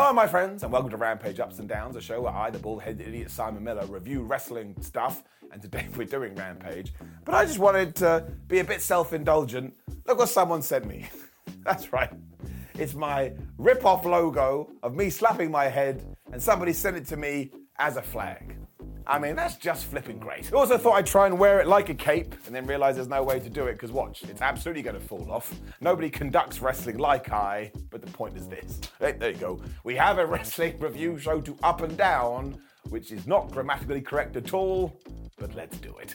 Hello, my friends, and welcome to Rampage Ups and Downs, a show where I, the bald-headed idiot Simon Miller, review wrestling stuff. And today we're doing Rampage. But I just wanted to be a bit self-indulgent. Look what someone sent me. That's right. It's my rip-off logo of me slapping my head, and somebody sent it to me as a flag. I mean, that's just flipping great. I also thought I'd try and wear it like a cape and then realize there's no way to do it because watch, it's absolutely going to fall off. Nobody conducts wrestling like I, but the point is this. There you go. We have a wrestling review show to up and down, which is not grammatically correct at all, but let's do it.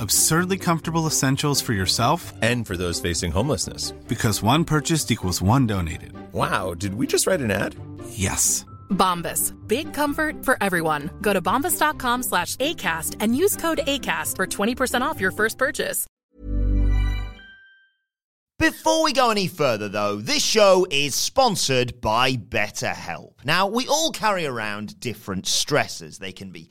Absurdly comfortable essentials for yourself and for those facing homelessness. Because one purchased equals one donated. Wow, did we just write an ad? Yes. Bombas. Big comfort for everyone. Go to bombas.com slash ACAST and use code ACAST for 20% off your first purchase. Before we go any further, though, this show is sponsored by BetterHelp. Now, we all carry around different stresses. They can be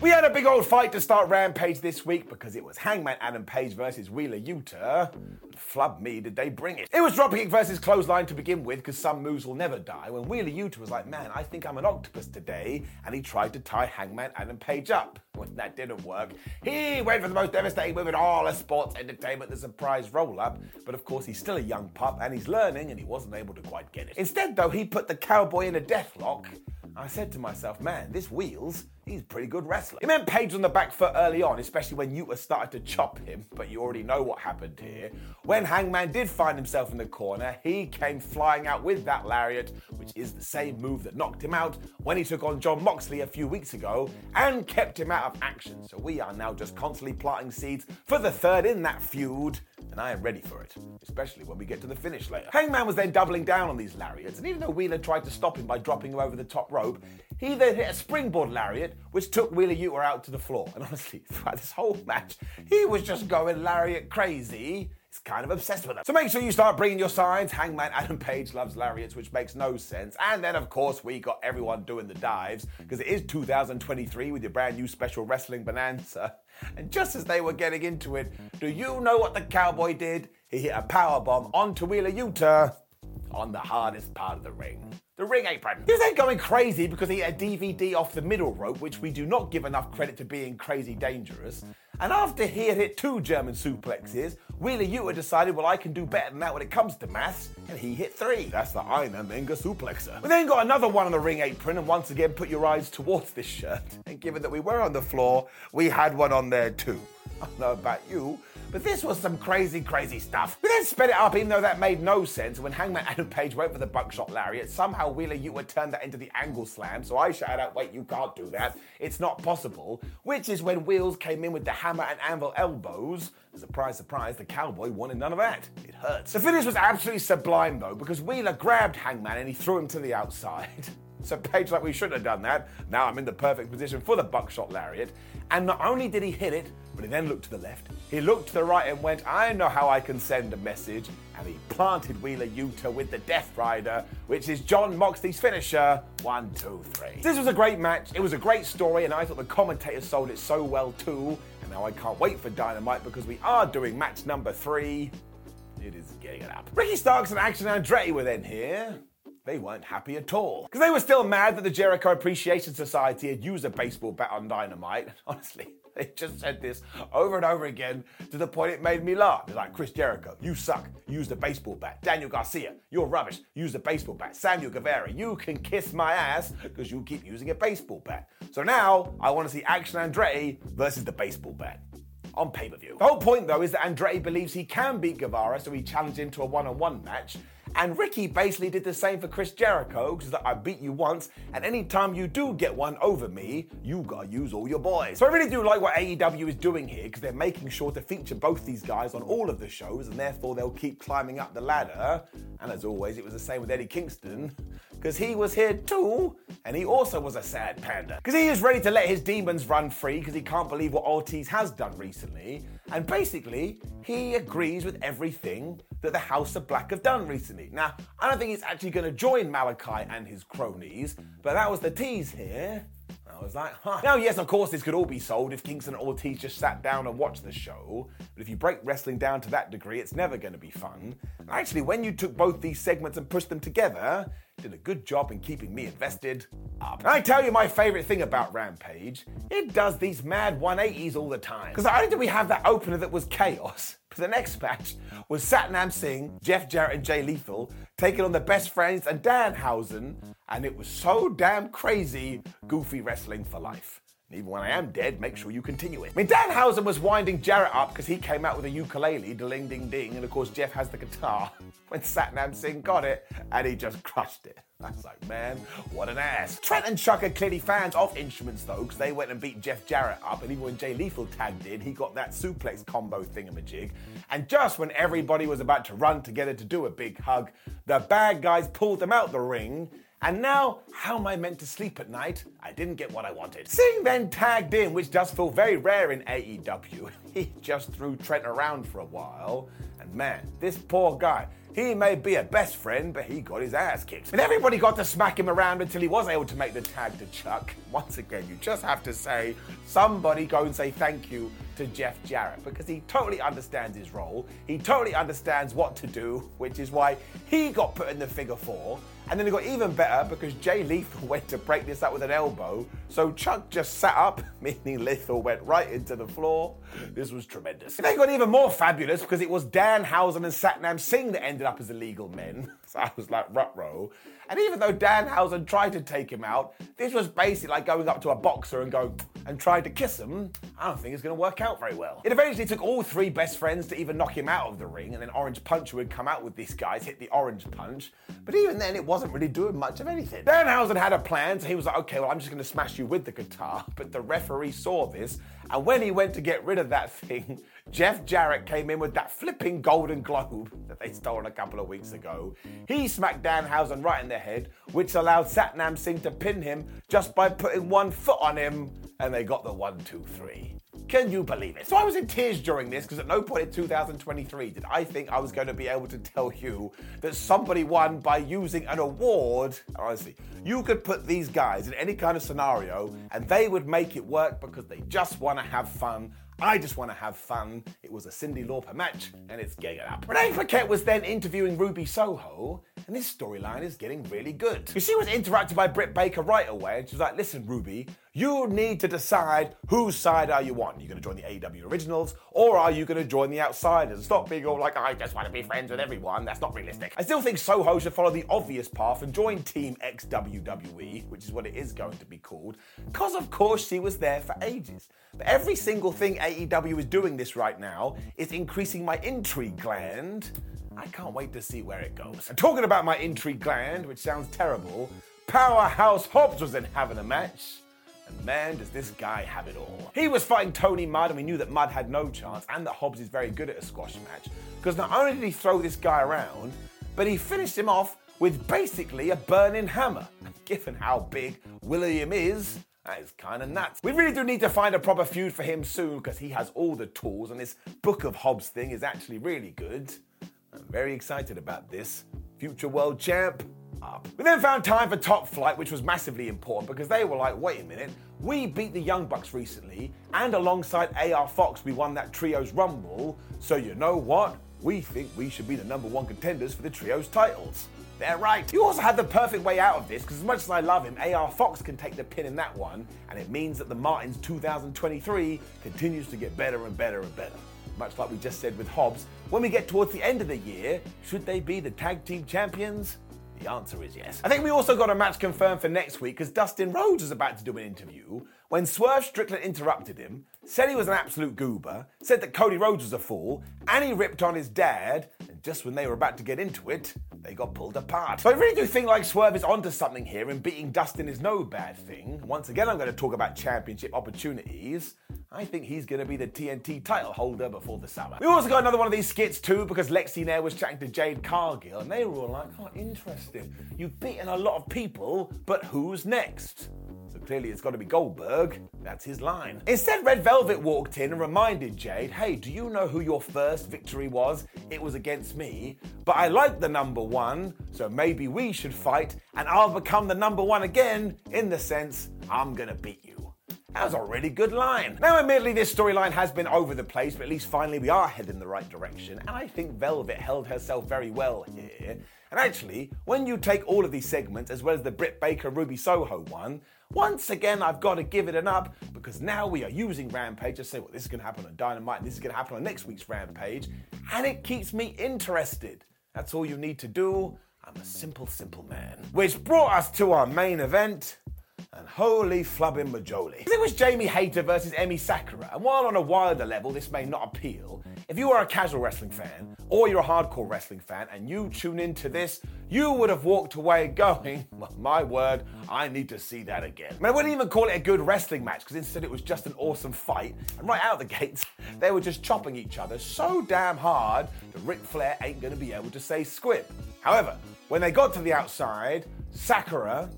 We had a big old fight to start Rampage this week because it was Hangman Adam Page versus Wheeler Yuta. Flub me, did they bring it? It was dropkick versus clothesline to begin with because some moves will never die. When Wheeler Yuta was like, man, I think I'm an octopus today, and he tried to tie Hangman Adam Page up. When that didn't work, he went for the most devastating move in all of sports entertainment, the surprise roll up. But of course, he's still a young pup and he's learning, and he wasn't able to quite get it. Instead, though, he put the cowboy in a deathlock. I said to myself, man, this Wheels, he's a pretty good wrestler. It meant Page on the back foot early on, especially when Yuta started to chop him, but you already know what happened here. When Hangman did find himself in the corner, he came flying out with that lariat, which is the same move that knocked him out when he took on Jon Moxley a few weeks ago and kept him out of action. So we are now just constantly planting seeds for the third in that feud, and I am ready for it, especially when we get to the finish later. Hangman was then doubling down on these lariats, and even though Wheeler tried to stop him by dropping him over the top rope, he then hit a springboard lariat, which took Wheeler Yuta out to the floor. And honestly, throughout this whole match, he was just going lariat crazy. It's kind of obsessed with them. So make sure you start bringing your signs. Hangman Adam Page loves lariats, which makes no sense. And then, of course, we got everyone doing the dives because it is 2023 with your brand new special wrestling bonanza. And just as they were getting into it, do you know what the cowboy did? He hit a power bomb onto Wheeler Yuta on the hardest part of the ring. The ring apron. Was then going crazy because he had a DVD off the middle rope, which we do not give enough credit to being crazy dangerous. And after he had hit two German suplexes, Wheeler Yuta decided, well, I can do better than that when it comes to maths, and he hit three. That's the Einer Menger suplexer. We then got another one on the ring apron, and once again, put your eyes towards this shirt. And given that we were on the floor, we had one on there too. I don't know about you, but this was some crazy, crazy stuff. We then sped it up, even though that made no sense. When Hangman Adam Page went for the buckshot lariat, somehow Wheeler Yuta turned that into the angle slam. So I shouted out, wait, you can't do that. It's not possible. Which is when Wheels came in with the hammer and anvil elbows. Surprise, surprise, the cowboy wanted none of that. It hurts. The finish was absolutely sublime, though, because Wheeler grabbed Hangman and he threw him to the outside. So Page like we shouldn't have done that. Now I'm in the perfect position for the buckshot lariat. And not only did he hit it, but he then looked to the left. He looked to the right and went, I know how I can send a message. And he planted Wheeler Yuta with the Death Rider, which is Jon Moxley's finisher. One, two, three. This was a great match. It was a great story, and I thought the commentators sold it so well too. And now I can't wait for Dynamite because we are doing match number three. It is getting it up. Ricky Starks and Action Andretti were then here they weren't happy at all. Because they were still mad that the Jericho Appreciation Society had used a baseball bat on Dynamite. Honestly, they just said this over and over again to the point it made me laugh. They're like, Chris Jericho, you suck. Use the baseball bat. Daniel Garcia, you're rubbish. Use the baseball bat. Samuel Guevara, you can kiss my ass because you keep using a baseball bat. So now I want to see Action Andretti versus the baseball bat on pay per view. The whole point, though, is that Andretti believes he can beat Guevara, so he challenged him to a one on one match. And Ricky basically did the same for Chris Jericho, because that I beat you once, and anytime you do get one over me, you gotta use all your boys. So I really do like what AEW is doing here, because they're making sure to feature both these guys on all of the shows, and therefore they'll keep climbing up the ladder. And as always, it was the same with Eddie Kingston, because he was here too, and he also was a sad panda. Because he is ready to let his demons run free, because he can't believe what Ortiz has done recently. And basically, he agrees with everything that the House of Black have done recently. Now, I don't think he's actually going to join Malakai and his cronies, but that was the tease here. I was like, huh. Now, yes, of course, this could all be sold if Kingston and Ortiz just sat down and watched the show. But if you break wrestling down to that degree, it's never going to be fun. And actually, when you took both these segments and pushed them together, did a good job in keeping me invested up. And I tell you my favorite thing about Rampage, it does these mad 180s all the time. Because not only did we have that opener that was chaos, but the next match was Satnam Singh, Jeff Jarrett, and Jay Lethal taking on the best friends and Danhausen, and it was so damn crazy, goofy wrestling for life. And even when I am dead, make sure you continue it. I mean, Danhausen was winding Jarrett up because he came out with a ukulele, ding ding ding, and of course Jeff has the guitar. When Satnam Singh got it, and he just crushed it. I was like, man, what an ass. Trent and Chuck are clearly fans of instruments though, because they went and beat Jeff Jarrett up, and even when Jay Lethal tagged in, he got that suplex combo thingamajig. And just when everybody was about to run together to do a big hug, the bad guys pulled them out the ring and now, how am I meant to sleep at night? I didn't get what I wanted. Singh then tagged in, which does feel very rare in AEW. He just threw Trent around for a while. And man, this poor guy, he may be a best friend, but he got his ass kicked. And everybody got to smack him around until he was able to make the tag to Chuck. Once again, you just have to say, somebody go and say thank you to Jeff Jarrett because he totally understands his role. He totally understands what to do, which is why he got put in the figure four. And then it got even better because Jay Lethal went to break this up with an elbow. So Chuck just sat up, meaning Lethal went right into the floor. This was tremendous. They got even more fabulous because it was Danhausen and Satnam Singh that ended up as illegal men. I was like, rut roll. And even though Danhausen tried to take him out, this was basically like going up to a boxer and going and trying to kiss him. I don't think it's going to work out very well. It eventually took all three best friends to even knock him out of the ring, and then Orange Punch would come out with these guys, hit the Orange Punch. But even then, it wasn't really doing much of anything. Danhausen had a plan, so he was like, okay, well, I'm just going to smash you with the guitar. But the referee saw this, and when he went to get rid of that thing, Jeff Jarrett came in with that flipping golden globe that they stole a couple of weeks ago. He smacked Danhausen right in the head, which allowed Satnam Singh to pin him just by putting one foot on him, and they got the one, two, three. Can you believe it? So I was in tears during this because at no point in 2023 did I think I was going to be able to tell you that somebody won by using an award. Honestly, you could put these guys in any kind of scenario and they would make it work because they just want to have fun I just want to have fun. It was a Cyndi Lauper match, and it's getting up. Renee Paquette was then interviewing Ruby Soho, and this storyline is getting really good. She was interrupted by Britt Baker right away, and she was like, listen, Ruby, you need to decide whose side are you on. You're you going to join the AEW Originals, or are you going to join the Outsiders? Stop being all like, I just want to be friends with everyone. That's not realistic. I still think Soho should follow the obvious path and join Team XWWE, which is what it is going to be called, because of course she was there for ages. But every single thing AEW is doing this right now is increasing my intrigue gland. I can't wait to see where it goes. And talking about my intrigue gland, which sounds terrible, Powerhouse Hobbs was in having a match. And man, does this guy have it all. He was fighting Tony Mudd, and we knew that Mudd had no chance, and that Hobbs is very good at a squash match. Because not only did he throw this guy around, but he finished him off with basically a burning hammer. Given how big William is, that is kind of nuts. We really do need to find a proper feud for him soon because he has all the tools, and this Book of Hobbs thing is actually really good. I'm very excited about this. Future world champ. Up. We then found time for Top Flight, which was massively important because they were like, wait a minute, we beat the Young Bucks recently, and alongside AR Fox, we won that Trios Rumble, so you know what? We think we should be the number one contenders for the Trios titles. They're right. You also had the perfect way out of this because, as much as I love him, AR Fox can take the pin in that one, and it means that the Martins 2023 continues to get better and better and better. Much like we just said with Hobbs, when we get towards the end of the year, should they be the tag team champions? The answer is yes. I think we also got a match confirmed for next week because Dustin Rhodes was about to do an interview when Swerve Strickland interrupted him, said he was an absolute goober, said that Cody Rhodes was a fool, and he ripped on his dad, just when they were about to get into it, they got pulled apart. So I really do think like Swerve is onto something here, and beating Dustin is no bad thing. Once again, I'm going to talk about championship opportunities. I think he's going to be the TNT title holder before the summer. We also got another one of these skits too because Lexy Nair was chatting to Jade Cargill and they were all like, oh, interesting. You've beaten a lot of people, but who's next? Clearly it's got to be Goldberg. That's his line. Instead, Red Velvet walked in and reminded Jade, hey, do you know who your first victory was? It was against me. But I like the number one, so maybe we should fight and I'll become the number one again in the sense I'm gonna beat you. That was a really good line. Now, admittedly, this storyline has been over the place, but at least finally we are heading in the right direction, and I think Velvet held herself very well here. And actually, when you take all of these segments, as well as the Britt Baker Ruby Soho one, once again, I've got to give it an up because now we are using Rampage to say, well, this is going to happen on Dynamite, and this is going to happen on next week's Rampage, and it keeps me interested. That's all you need to do. I'm a simple, simple man. Which brought us to our main event and holy flubbing majoli. It was Jamie Hayter versus Emi Sakura, and while on a wilder level this may not appeal, if you are a casual wrestling fan, or you're a hardcore wrestling fan, and you tune into this, you would have walked away going, my word, I need to see that again. I, mean, I wouldn't even call it a good wrestling match, because instead it was just an awesome fight, and right out of the gates, they were just chopping each other so damn hard that Ric Flair ain't gonna be able to say squib. However, when they got to the outside, Sakura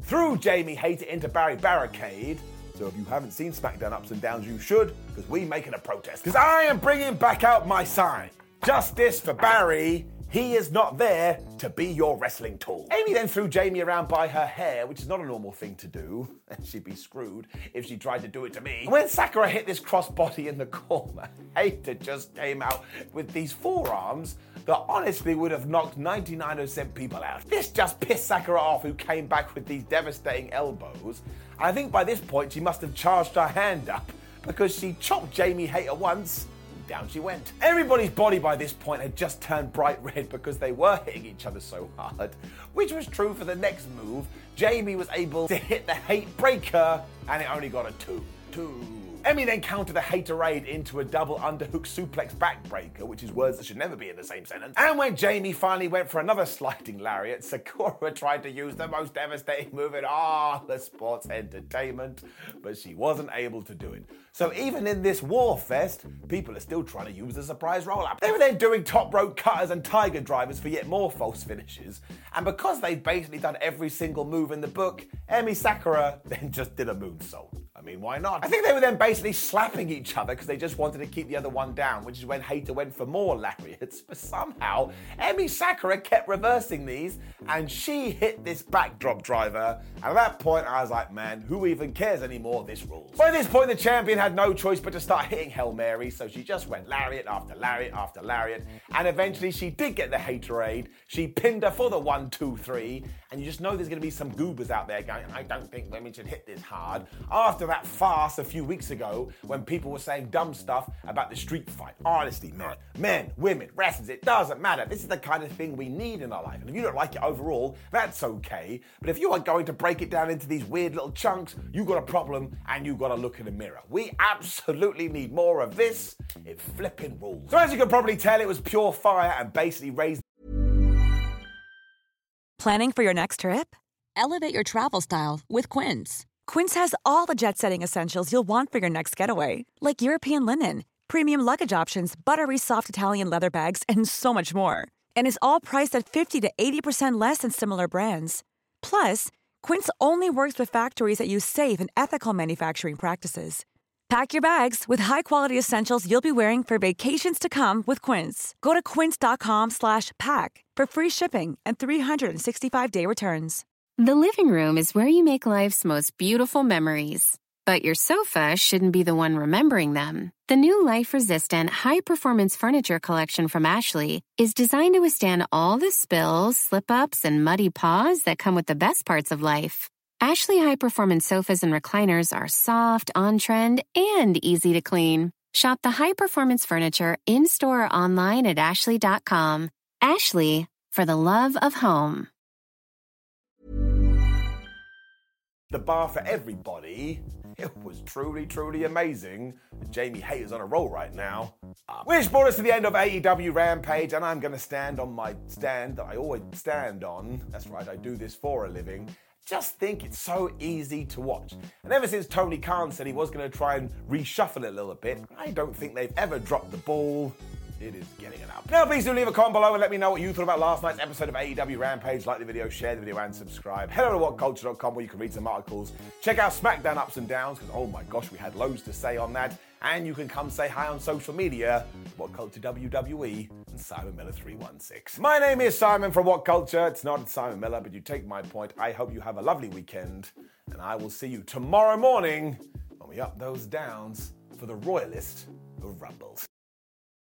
threw Jamie Hayter into Barry Barricade. So if you haven't seen SmackDown Ups and Downs, you should, because we're making a protest. Because I am bringing back out my sign. Justice for Barry. He is not there to be your wrestling tool. Amy then threw Jamie around by her hair, which is not a normal thing to do, and she'd be screwed if she tried to do it to me. When Sakura hit this crossbody in the corner, Hayter just came out with these forearms that honestly would have knocked 99% people out. This just pissed Sakura off, who came back with these devastating elbows. And I think by this point she must have charged her hand up because she chopped Jamie Hayter once down she went. Everybody's body by this point had just turned bright red because they were hitting each other so hard, which was true for the next move. Jamie was able to hit the hate breaker, and it only got a two. Two. Emi then countered the haterade into a double underhook suplex backbreaker, which is words that should never be in the same sentence. And when Jamie finally went for another sliding lariat, Sakura tried to use the most devastating move in all the sports entertainment, but she wasn't able to do it. So even in this war fest, people are still trying to use the surprise roll up. They were then doing top rope cutters and tiger drivers for yet more false finishes. And because they'd basically done every single move in the book, Emi Sakura then just did a moonsault. I mean, why not? I think they were then basically slapping each other because they just wanted to keep the other one down, which is when Hayter went for more lariats. But somehow, Emi Sakura kept reversing these and she hit this backdrop driver. And at that point, I was like, man, who even cares anymore? This rules. By this point, the champion had no choice but to start hitting Hail Mary, so she just went lariat after lariat after lariat. And eventually, she did get the haterade. She pinned her for the one, two, three. And you just know there's going to be some goobers out there going, I don't think women should hit this hard. After that farce a few weeks ago when people were saying dumb stuff about the street fight. Honestly, man, men, women, wrestlers, it doesn't matter. This is the kind of thing we need in our life. And if you don't like it overall, that's okay. But if you are going to break it down into these weird little chunks, you've got a problem and you've got to look in the mirror. We absolutely need more of this. It flipping rules. So as you can probably tell, it was pure fire and basically raised Planning for your next trip? Elevate your travel style with Quince. Quince has all the jet setting essentials you'll want for your next getaway, like European linen, premium luggage options, buttery soft Italian leather bags, and so much more. And is all priced at 50 to 80% less than similar brands. Plus, Quince only works with factories that use safe and ethical manufacturing practices. Pack your bags with high-quality essentials you'll be wearing for vacations to come with Quince. Go to quince.com/pack for free shipping and 365-day returns. The living room is where you make life's most beautiful memories. But your sofa shouldn't be the one remembering them. The new life resistant, high performance furniture collection from Ashley is designed to withstand all the spills, slip ups, and muddy paws that come with the best parts of life. Ashley high performance sofas and recliners are soft, on trend, and easy to clean. Shop the high performance furniture in store or online at ashley.com. Ashley, for the love of home. the bar for everybody. It was truly, truly amazing. Jamie Hayter's on a roll right now. Uh, which brought us to the end of AEW Rampage, and I'm going to stand on my stand that I always stand on. That's right, I do this for a living. Just think it's so easy to watch. And ever since Tony Khan said he was going to try and reshuffle it a little bit, I don't think they've ever dropped the ball it is getting it up. Now, please do leave a comment below and let me know what you thought about last night's episode of AEW Rampage. Like the video, share the video, and subscribe. Head over to whatculture.com where you can read some articles. Check out SmackDown Ups and Downs, because oh my gosh, we had loads to say on that. And you can come say hi on social media, What Culture WWE and Simon Miller 316. My name is Simon from What Culture. It's not Simon Miller, but you take my point. I hope you have a lovely weekend, and I will see you tomorrow morning when we up those downs for the Royalist of Rumbles.